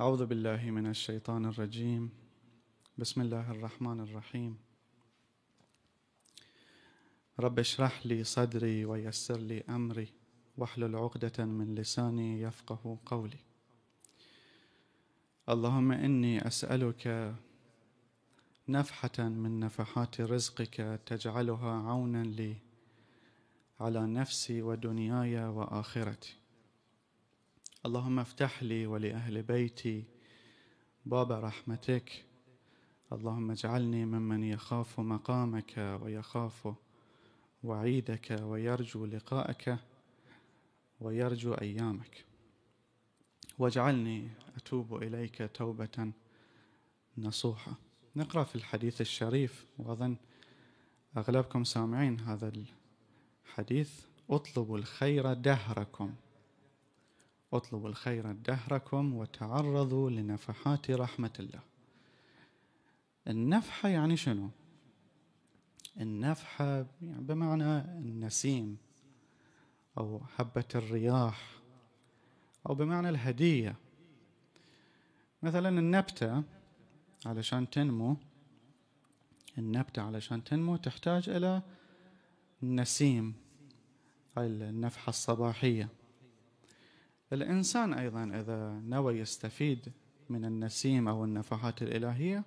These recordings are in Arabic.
أعوذ بالله من الشيطان الرجيم. بسم الله الرحمن الرحيم. رب اشرح لي صدري ويسر لي أمري. واحلل عقدة من لساني يفقه قولي. اللهم إني أسألك نفحة من نفحات رزقك تجعلها عونا لي على نفسي ودنياي وآخرتي. اللهم افتح لي ولأهل بيتي باب رحمتك. اللهم اجعلني ممن يخاف مقامك ويخاف وعيدك ويرجو لقاءك ويرجو أيامك. واجعلني أتوب إليك توبة نصوحة. نقرأ في الحديث الشريف واظن أغلبكم سامعين هذا الحديث. اطلبوا الخير دهركم. أطلبوا الخير دهركم وتعرضوا لنفحات رحمة الله. النفحة يعني شنو؟ النفحة يعني بمعنى النسيم أو حبة الرياح أو بمعنى الهدية. مثلا النبتة علشان تنمو النبتة علشان تنمو تحتاج إلى نسيم النفحة الصباحية. الإنسان أيضا إذا نوى يستفيد من النسيم أو النفحات الإلهية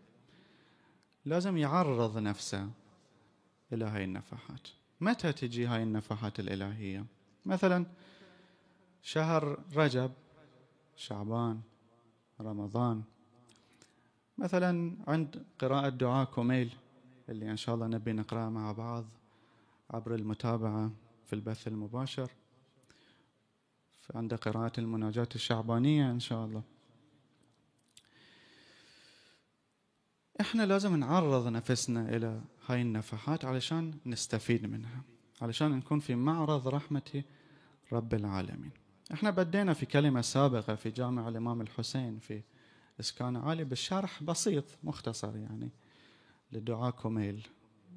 لازم يعرض نفسه إلى هاي النفحات. متى تجي هاي النفحات الإلهية؟ مثلا شهر رجب شعبان رمضان. مثلا عند قراءة دعاء كوميل اللي إن شاء الله نبي نقرأ مع بعض عبر المتابعة في البث المباشر. عند قراءة المناجاة الشعبانية إن شاء الله. إحنا لازم نعرض نفسنا إلى هاي النفحات علشان نستفيد منها علشان نكون في معرض رحمة رب العالمين. إحنا بدينا في كلمة سابقة في جامع الإمام الحسين في إسكان عالي بالشرح بسيط مختصر يعني لدعاء كوميل.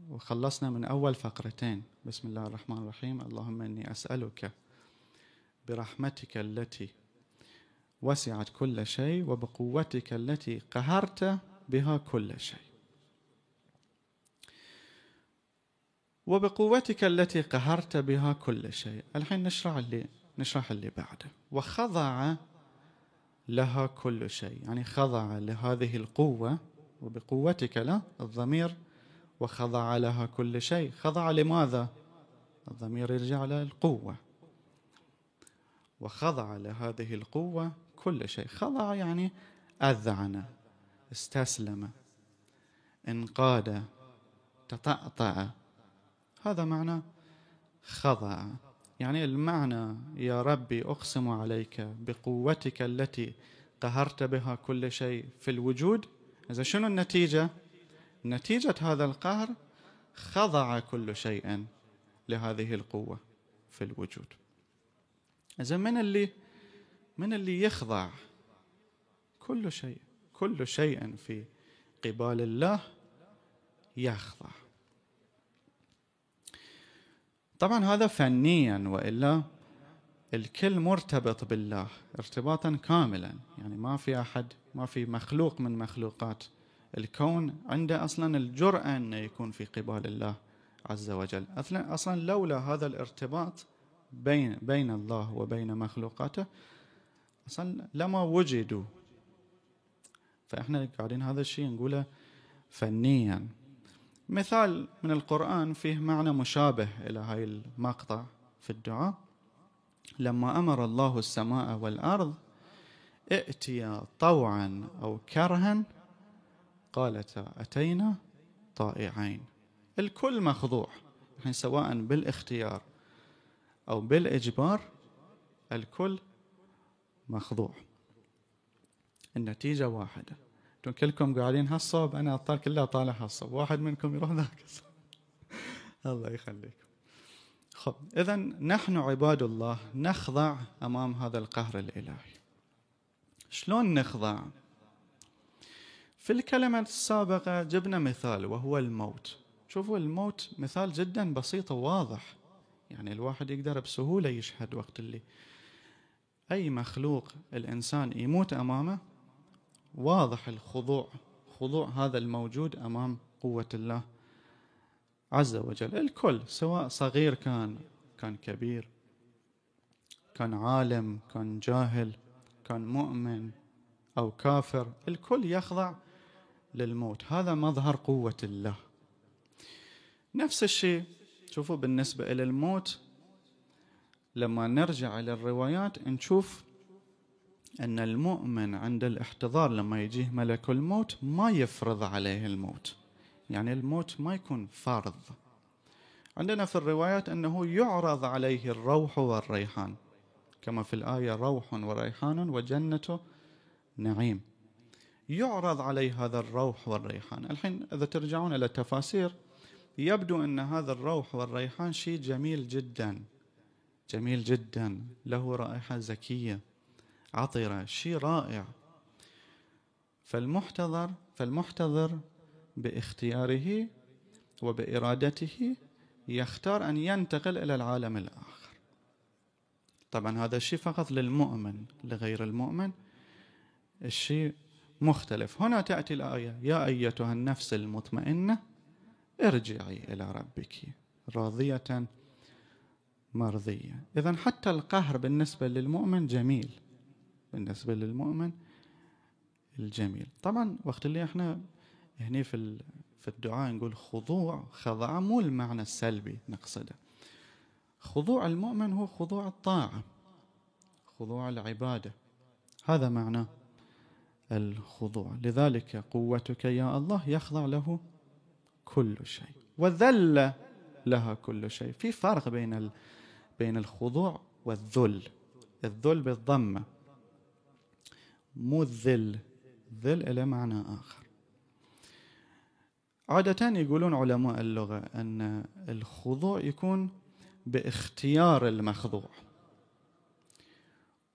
وخلصنا من أول فقرتين. بسم الله الرحمن الرحيم. اللهم إني أسألك برحمتك التي وسعت كل شيء وبقوتك التي قهرت بها كل شيء. وبقوتك التي قهرت بها كل شيء. الحين نشرح اللي نشرح اللي بعده. وخضع لها كل شيء. يعني خضع لهذه القوة وبقوتك لا الضمير وخضع لها كل شيء. خضع لماذا؟ الضمير يرجع للقوة. وخضع لهذه القوة كل شيء. خضع يعني أذعن استسلم انقاد تطأطأ. هذا معنى خضع. يعني المعنى يا ربي أقسم عليك بقوتك التي قهرت بها كل شيء في الوجود. إذا شنو النتيجة؟ نتيجة هذا القهر خضع كل شيء لهذه القوة في الوجود. إذا من اللي من اللي يخضع كل شيء كل شيء في قبال الله يخضع. طبعا هذا فنيا وإلا الكل مرتبط بالله ارتباطا كاملا. يعني ما في أحد ما في مخلوق من مخلوقات. الكون عنده أصلا الجرأة إنه يكون في قبال الله عز وجل. أصلا لولا هذا الارتباط بين بين الله وبين مخلوقاته. أصلا لما وجدوا فإحنا قاعدين هذا الشيء نقوله فنيا. مثال من القرآن فيه معنى مشابه إلى هاي المقطع في الدعاء. لما أمر الله السماء والأرض ائتيا طوعا أو كرها قالتا أتينا طائعين. الكل مخضوع. يعني سواء بالاختيار أو بالإجبار الكل مخضوع. النتيجة واحدة. أنتم كلكم قاعدين هالصوب أنا أطال كلها طالع هالصوب واحد منكم يروح ذاك. الصوب الله يخليكم. خب إذا نحن عباد الله نخضع أمام هذا القهر الإلهي. شلون نخضع؟ في الكلمة السابقة جبنا مثال وهو الموت. شوفوا الموت مثال جدا بسيط وواضح. يعني الواحد يقدر بسهولة يشهد وقت اللي أي مخلوق الإنسان يموت أمامه واضح الخضوع خضوع هذا الموجود أمام قوة الله عز وجل. الكل سواء صغير كان كان كبير كان عالم كان جاهل كان مؤمن أو كافر الكل يخضع للموت. هذا مظهر قوة الله. نفس الشيء شوفوا بالنسبة إلى الموت لما نرجع إلى الروايات نشوف أن المؤمن عند الاحتضار لما يجيه ملك الموت ما يفرض عليه الموت. يعني الموت ما يكون فرض. عندنا في الروايات أنه يعرض عليه الروح والريحان. كما في الآية روح وريحان وجنة نعيم. يعرض عليه هذا الروح والريحان. الحين إذا ترجعون إلى التفاسير يبدو أن هذا الروح والريحان شيء جميل جدا. جميل جدا. له رائحة زكية. عطرة. شيء رائع. فالمحتضر فالمحتضر باختياره وبإرادته يختار أن ينتقل إلى العالم الآخر. طبعا هذا الشيء فقط للمؤمن لغير المؤمن الشيء مختلف. هنا تأتي الآية. يا أيتها النفس المطمئنة ارجعي إلى ربك راضية مرضية. إذا حتى القهر بالنسبة للمؤمن جميل. بالنسبة للمؤمن الجميل. طبعا وقت اللي إحنا هني في في الدعاء نقول خضوع خضع مو المعنى السلبي نقصده. خضوع المؤمن هو خضوع الطاعة خضوع العبادة. هذا معنى الخضوع. لذلك قوتك يا الله يخضع له كل شيء. وذل لها كل شيء. في فرق بين بين الخضوع والذل. الذل بالضمة مو الذل. ذل له معنى آخر. عادة يقولون علماء اللغة أن الخضوع يكون باختيار المخضوع.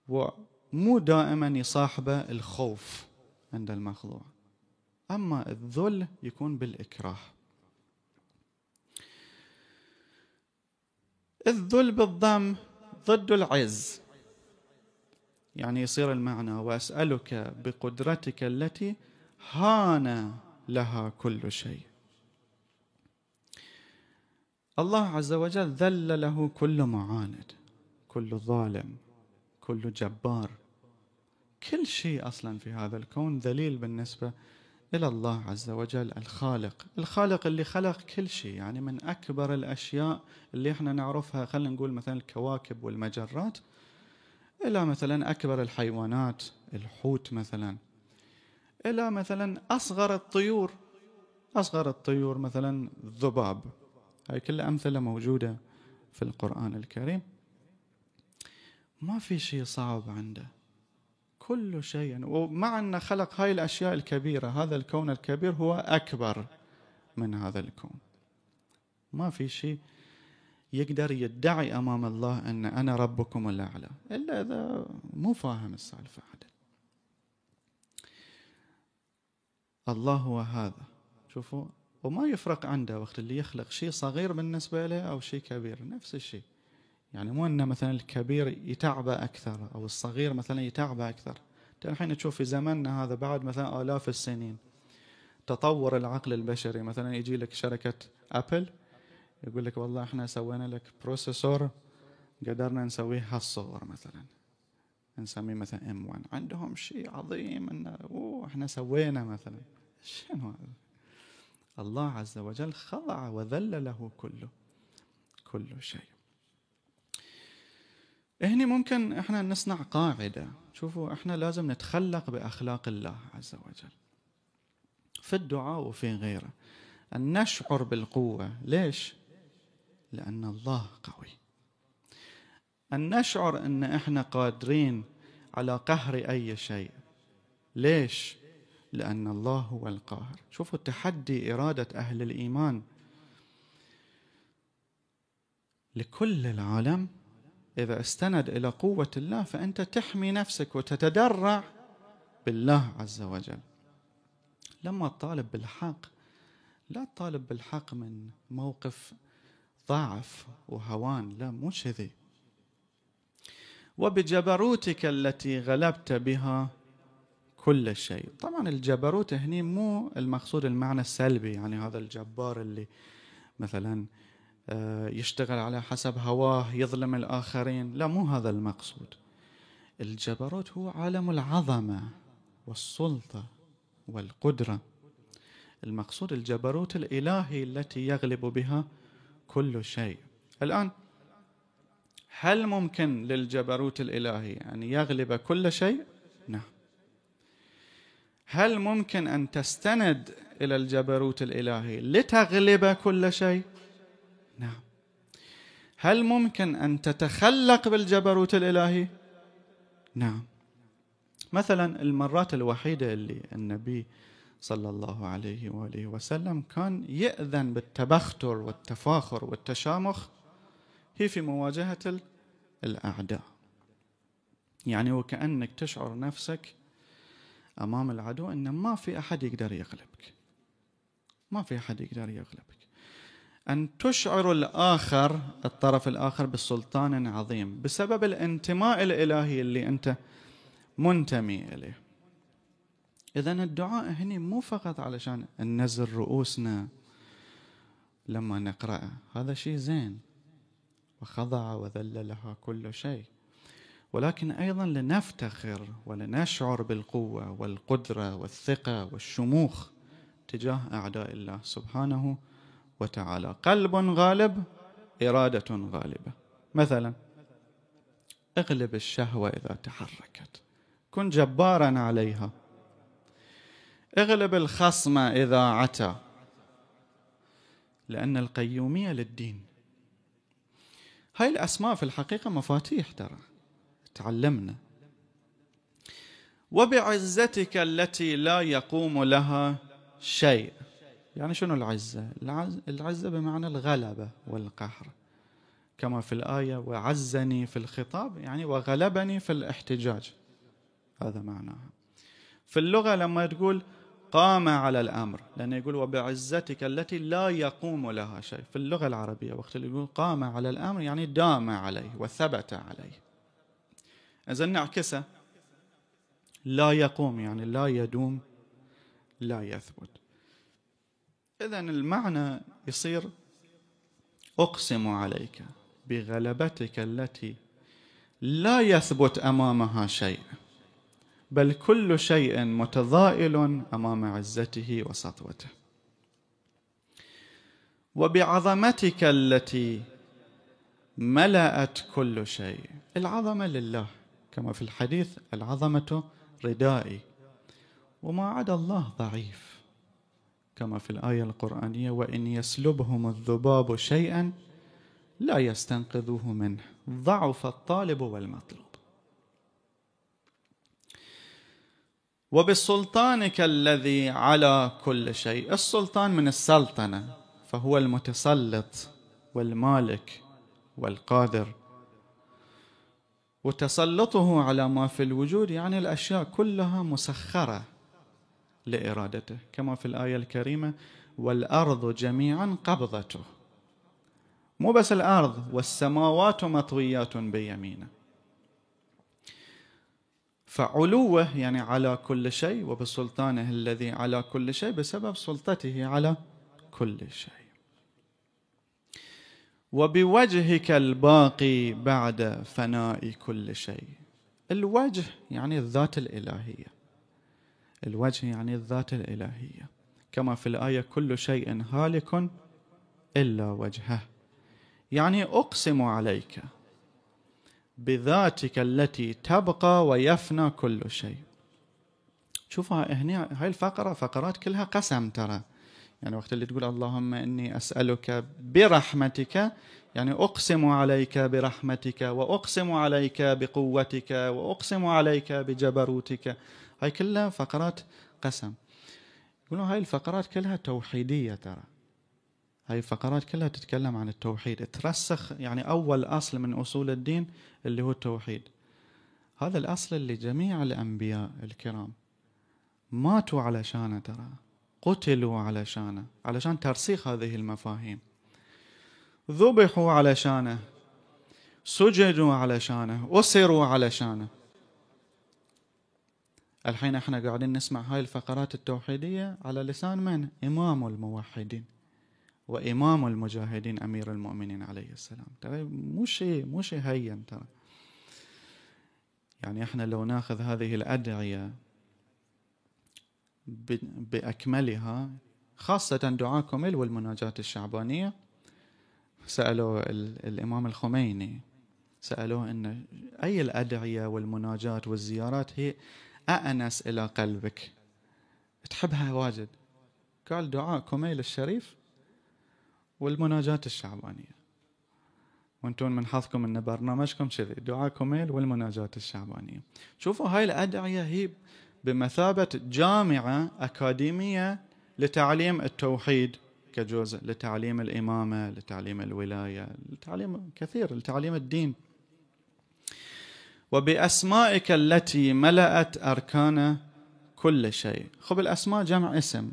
ومو دائما يصاحبه الخوف عند المخضوع. أما الذل يكون بالإكراه. الذل بالضم ضد العز. يعني يصير المعنى وأسألك بقدرتك التي هان لها كل شيء. الله عز وجل ذل له كل معاند كل ظالم كل جبار. كل شيء أصلا في هذا الكون ذليل بالنسبة إلى الله عز وجل الخالق. الخالق اللي خلق كل شيء يعني من أكبر الأشياء اللي إحنا نعرفها خلينا نقول مثلا الكواكب والمجرات إلى مثلا أكبر الحيوانات الحوت مثلا إلى مثلا أصغر الطيور. أصغر الطيور مثلا الذباب. هاي كلها أمثلة موجودة في القرآن الكريم. ما في شيء صعب عنده. كل شيء. ومع أن خلق هاي الأشياء الكبيرة هذا الكون الكبير هو أكبر من هذا الكون. ما في شيء يقدر يدعي أمام الله أن أنا ربكم الأعلى إلا إذا مو فاهم السالفة عدل. الله هو هذا. شوفوا وما يفرق عنده وقت اللي يخلق شيء صغير بالنسبة له أو شيء كبير نفس الشيء. يعني مو أن مثلا الكبير يتعبى أكثر أو الصغير مثلا يتعبى أكثر. الحين تشوف في زمننا هذا بعد مثلا آلاف السنين تطور العقل البشري. مثلا يجي لك شركة Apple يقول لك والله إحنا سوينا لك processor قدرنا نسويه هالصور مثلا. نسميه مثلا M 1 عندهم شيء عظيم إنه أوه إحنا سوينا مثلا. شنو هذا؟ الله عز وجل خضع وذل له كله كل شيء. هني ممكن إحنا نصنع قاعدة. شوفوا إحنا لازم نتخلق بأخلاق الله عز وجل. في الدعاء وفي غيره. أن نشعر بالقوة. ليش؟ لأن الله قوي. أن نشعر أن إحنا قادرين على قهر أي شيء. ليش؟ لأن الله هو القاهر. شوفوا تحدي إرادة أهل الإيمان. لكل العالم إذا استند إلى قوة الله فأنت تحمي نفسك وتتدرع بالله عز وجل. لما تطالب بالحق لا تطالب بالحق من موقف ضعف وهوان لا مو كذي. وبجبروتك التي غلبت بها كل شيء. طبعا الجبروت هني مو المقصود المعنى السلبي يعني هذا الجبار اللي مثلا يشتغل على حسب هواه يظلم الآخرين. لا مو هذا المقصود. الجبروت هو عالم العظمة والسلطة والقدرة. المقصود الجبروت الإلهي التي يغلب بها كل شيء. الآن هل ممكن للجبروت الإلهي أن يغلب كل شيء؟ نعم هل ممكن أن تستند إلى الجبروت الإلهي لتغلب كل شيء؟ نعم. هل ممكن أن تتخلق بالجبروت الإلهي؟ نعم. مثلا المرات الوحيدة اللي النبي صلى الله عليه وآله وسلم كان يأذن بالتبختر والتفاخر والتشامخ هي في مواجهة الأعداء. يعني وكأنك تشعر نفسك أمام العدو أن ما في أحد يقدر يغلبك. ما في أحد يقدر يغلبك. أن تشعر الآخر الطرف الآخر بسلطان عظيم بسبب الانتماء الإلهي اللي أنت منتمي إليه. إذا الدعاء هنا مو فقط علشان ننزل رؤوسنا لما نقرأ هذا شيء زين. وخضع وذل لها كل شيء. ولكن أيضا لنفتخر ولنشعر بالقوة والقدرة والثقة والشموخ تجاه أعداء الله سبحانه وتعالى. قلب غالب إرادة غالبة. مثلا اغلب الشهوة إذا تحركت. كن جبارا عليها. اغلب الخصم إذا عتى. لأن القيومية للدين. هاي الأسماء في الحقيقة مفاتيح ترى. تعلمنا. وبعزتك التي لا يقوم لها شيء. يعني شنو العزة؟ العزة بمعنى الغلبة والقهر. كما في الآية وعزني في الخطاب يعني وغلبني في الاحتجاج. هذا معناها. في اللغة لما تقول قام على الأمر لأنه يقول وبعزتك التي لا يقوم لها شيء. في اللغة العربية وقت اللي يقول قام على الأمر يعني دام عليه وثبت عليه. إذا نعكسه. لا يقوم يعني لا يدوم لا يثبت. إذا المعنى يصير أقسم عليك بغلبتك التي لا يثبت أمامها شيء بل كل شيء متضائل أمام عزته وسطوته. وبعظمتك التي ملأت كل شيء. العظمة لله كما في الحديث العظمة ردائي. وما عدا الله ضعيف. كما في الآية القرآنية وإن يسلبهم الذباب شيئا لا يستنقذوه منه. ضعف الطالب والمطلوب. وبسلطانك الذي على كل شيء. السلطان من السلطنة فهو المتسلط والمالك والقادر. وتسلطه على ما في الوجود يعني الأشياء كلها مسخرة. لإرادته كما في الآية الكريمة والأرض جميعا قبضته. مو بس الأرض والسماوات مطويات بيمينه. فعلوه يعني على كل شيء وبسلطانه الذي على كل شيء بسبب سلطته على كل شيء. وبوجهك الباقي بعد فناء كل شيء. الوجه يعني الذات الإلهية. الوجه يعني الذات الإلهية. كما في الآية كل شيء هالك إلا وجهه. يعني أقسم عليك بذاتك التي تبقى ويفنى كل شيء. شوفها هنا هاي الفقرة فقرات كلها قسم ترى. يعني وقت اللي تقول اللهم إني أسألك برحمتك يعني أقسم عليك برحمتك وأقسم عليك بقوتك وأقسم عليك بجبروتك. هاي كلها فقرات قسم. يقولون هاي الفقرات كلها توحيدية ترى. هاي الفقرات كلها تتكلم عن التوحيد. ترسخ يعني أول أصل من أصول الدين اللي هو التوحيد. هذا الأصل اللي جميع الأنبياء الكرام ماتوا علشانه ترى. قتلوا علشانه علشان ترسيخ هذه المفاهيم. ذبحوا علشانه سجدوا علشانه أسروا علشانه الحين إحنا قاعدين نسمع هاي الفقرات التوحيدية على لسان من؟ إمام الموحدين وإمام المجاهدين أمير المؤمنين عليه السلام. ترى مو شيء مو شيء هين ترى. يعني إحنا لو ناخذ هذه الأدعية بأكملها خاصة دعاء كمل والمناجاة الشعبانية سألوا الإمام الخميني سألوه أن أي الأدعية والمناجات والزيارات هي أأنس إلى قلبك؟ تحبها واجد؟ قال دعاء كميل الشريف والمناجاة الشعبانية. وأنتم من حظكم إن برنامجكم كذي دعاء كميل والمناجاة الشعبانية. شوفوا هاي الأدعية هي بمثابة جامعة أكاديمية لتعليم التوحيد. كجزء لتعليم الإمامة لتعليم الولاية لتعليم كثير لتعليم الدين. وبأسمائك التي ملأت أركان كل شيء. خب الأسماء جمع اسم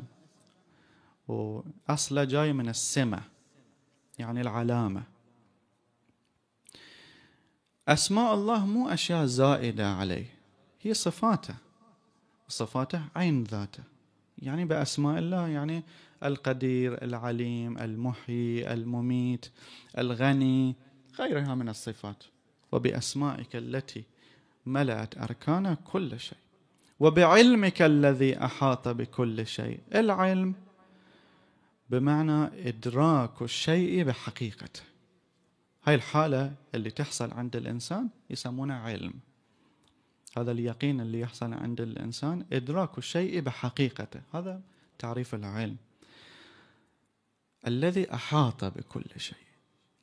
وأصله جاي من السمة يعني العلامة. أسماء الله مو أشياء زائدة عليه هي صفاته صفاته عين ذاته. يعني بأسماء الله يعني القدير العليم المحيي المميت الغني غيرها من الصفات. وبأسمائك التي ملأت أركان كل شيء. وبعلمك الذي أحاط بكل شيء. العلم بمعنى إدراك الشيء بحقيقته هاي الحالة اللي تحصل عند الإنسان يسمونها علم. هذا اليقين اللي يحصل عند الإنسان إدراك الشيء بحقيقته. هذا تعريف العلم. الذي أحاط بكل شيء.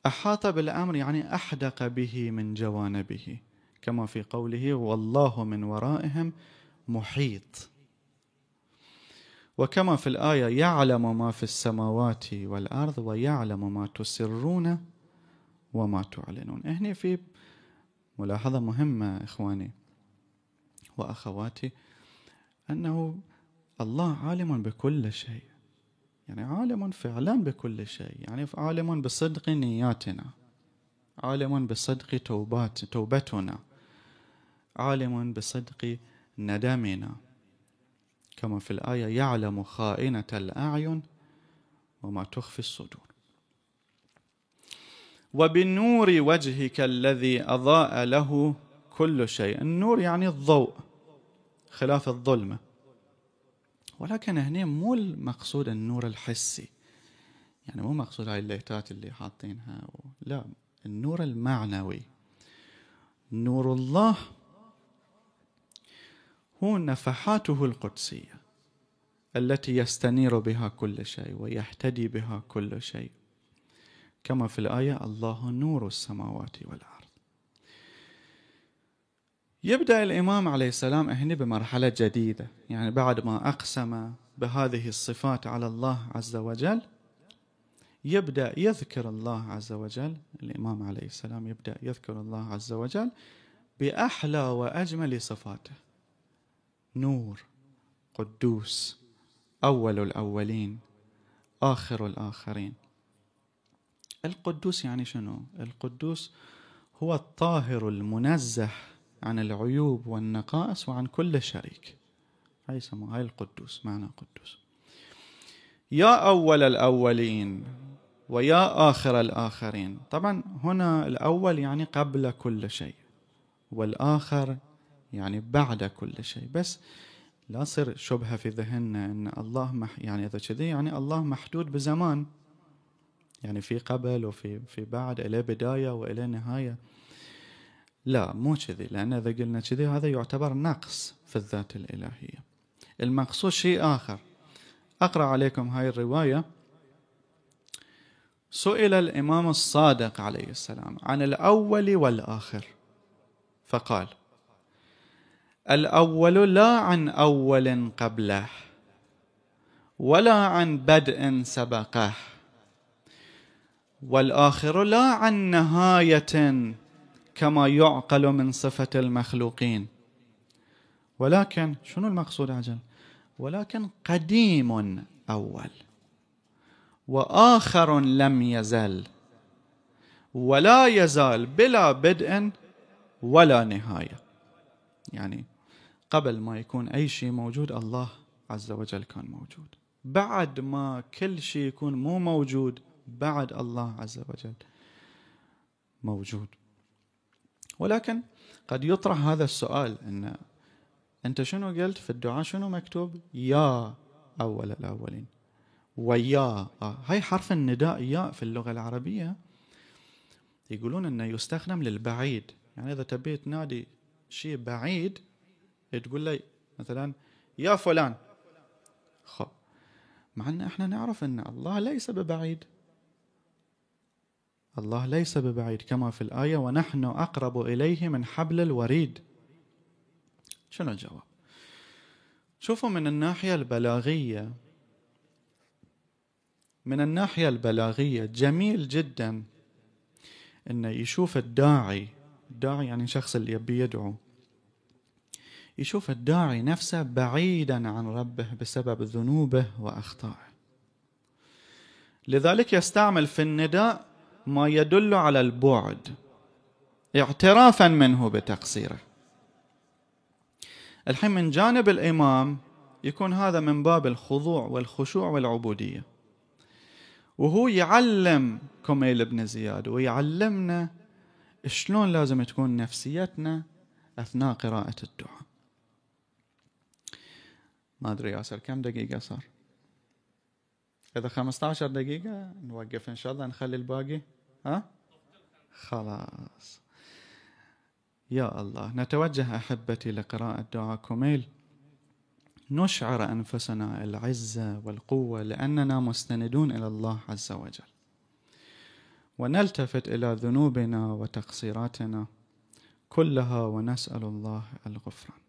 أحاط بالأمر يعني أحدق به من جوانبه. كما في قوله والله من ورائهم محيط. وكما في الآية يعلم ما في السماوات والأرض ويعلم ما تسرون وما تعلنون. هنا في ملاحظة مهمة إخواني وأخواتي أنه الله عالم بكل شيء. يعني عالم فعلا بكل شيء. يعني عالم بصدق نياتنا. عالم بصدق توبات توبتنا. عالم بصدق ندمنا. كما في الآية يعلم خائنة الأعين وما تخفي الصدور. وبنور وجهك الذي أضاء له كل شيء. النور يعني الضوء خلاف الظلمة. ولكن هنا مو المقصود النور الحسي. يعني مو مقصود هاي الليتات اللي حاطينها لا النور المعنوي. نور الله هو نفحاته القدسية التي يستنير بها كل شيء ويهتدي بها كل شيء. كما في الآية الله نور السماوات والأرض. يبدأ الإمام عليه السلام هنا بمرحلة جديدة. يعني بعد ما أقسم بهذه الصفات على الله عز وجل يبدأ يذكر الله عز وجل. الإمام عليه السلام يبدأ يذكر الله عز وجل بأحلى وأجمل صفاته. نور قدوس أول الأولين آخر الآخرين. القدوس يعني شنو؟ القدوس هو الطاهر المنزه عن العيوب والنقائص وعن كل شريك. هاي يسموها هاي القدوس معنى قدوس. يا أول الأولين ويا آخر الآخرين. طبعا هنا الأول يعني قبل كل شيء والآخر يعني بعد كل شيء. بس لا تصير شبهة في ذهننا أن الله مح يعني إذا كذي يعني الله محدود بزمان. يعني في قبل وفي في بعد إلى بداية وإلى نهاية. لا مو كذي لأن إذا قلنا كذي هذا يعتبر نقص في الذات الإلهية. المقصود شيء آخر. أقرأ عليكم هاي الرواية. سئل الإمام الصادق عليه السلام عن الأول والآخر. فقال الأول لا عن أول قبله ولا عن بدء سبقه والآخر لا عن نهاية كما يعقل من صفة المخلوقين. ولكن شنو المقصود عجل ولكن قديم أول وآخر لم يزل ولا يزال بلا بدء ولا نهاية. يعني قبل ما يكون أي شيء موجود الله عز وجل كان موجود. بعد ما كل شيء يكون مو موجود بعد الله عز وجل موجود. ولكن قد يطرح هذا السؤال إن أنت شنو قلت في الدعاء؟ شنو مكتوب؟ يا أول الأولين. ويا. هاي حرف النداء يا في اللغة العربية يقولون إنه يستخدم للبعيد. يعني إذا تبي تنادي شيء بعيد تقول لي مثلا يا فلان. خب. مع إن إحنا نعرف إن الله ليس ببعيد. الله ليس ببعيد كما في الآية ونحن أقرب إليه من حبل الوريد. شنو الجواب؟ شوفوا من الناحية البلاغية من الناحية البلاغية جميل جدا انه يشوف الداعي الداعي يعني شخص اللي يبي يدعو يشوف الداعي نفسه بعيدا عن ربه بسبب ذنوبه وأخطائه. لذلك يستعمل في النداء ما يدل على البعد اعترافا منه بتقصيره. الحين من جانب الإمام يكون هذا من باب الخضوع والخشوع والعبودية. وهو يعلم كميل بن زياد ويعلمنا شلون لازم تكون نفسيتنا أثناء قراءة الدعاء. ما أدري ياسر كم دقيقة صار؟ إذا 15 دقيقة نوقف إن شاء الله نخلي الباقي. ها؟ خلاص. يا الله نتوجه أحبتي لقراءة دعاء كميل نشعر أنفسنا العزة والقوة لأننا مستندون إلى الله عز وجل. ونلتفت إلى ذنوبنا وتقصيراتنا كلها ونسأل الله الغفران.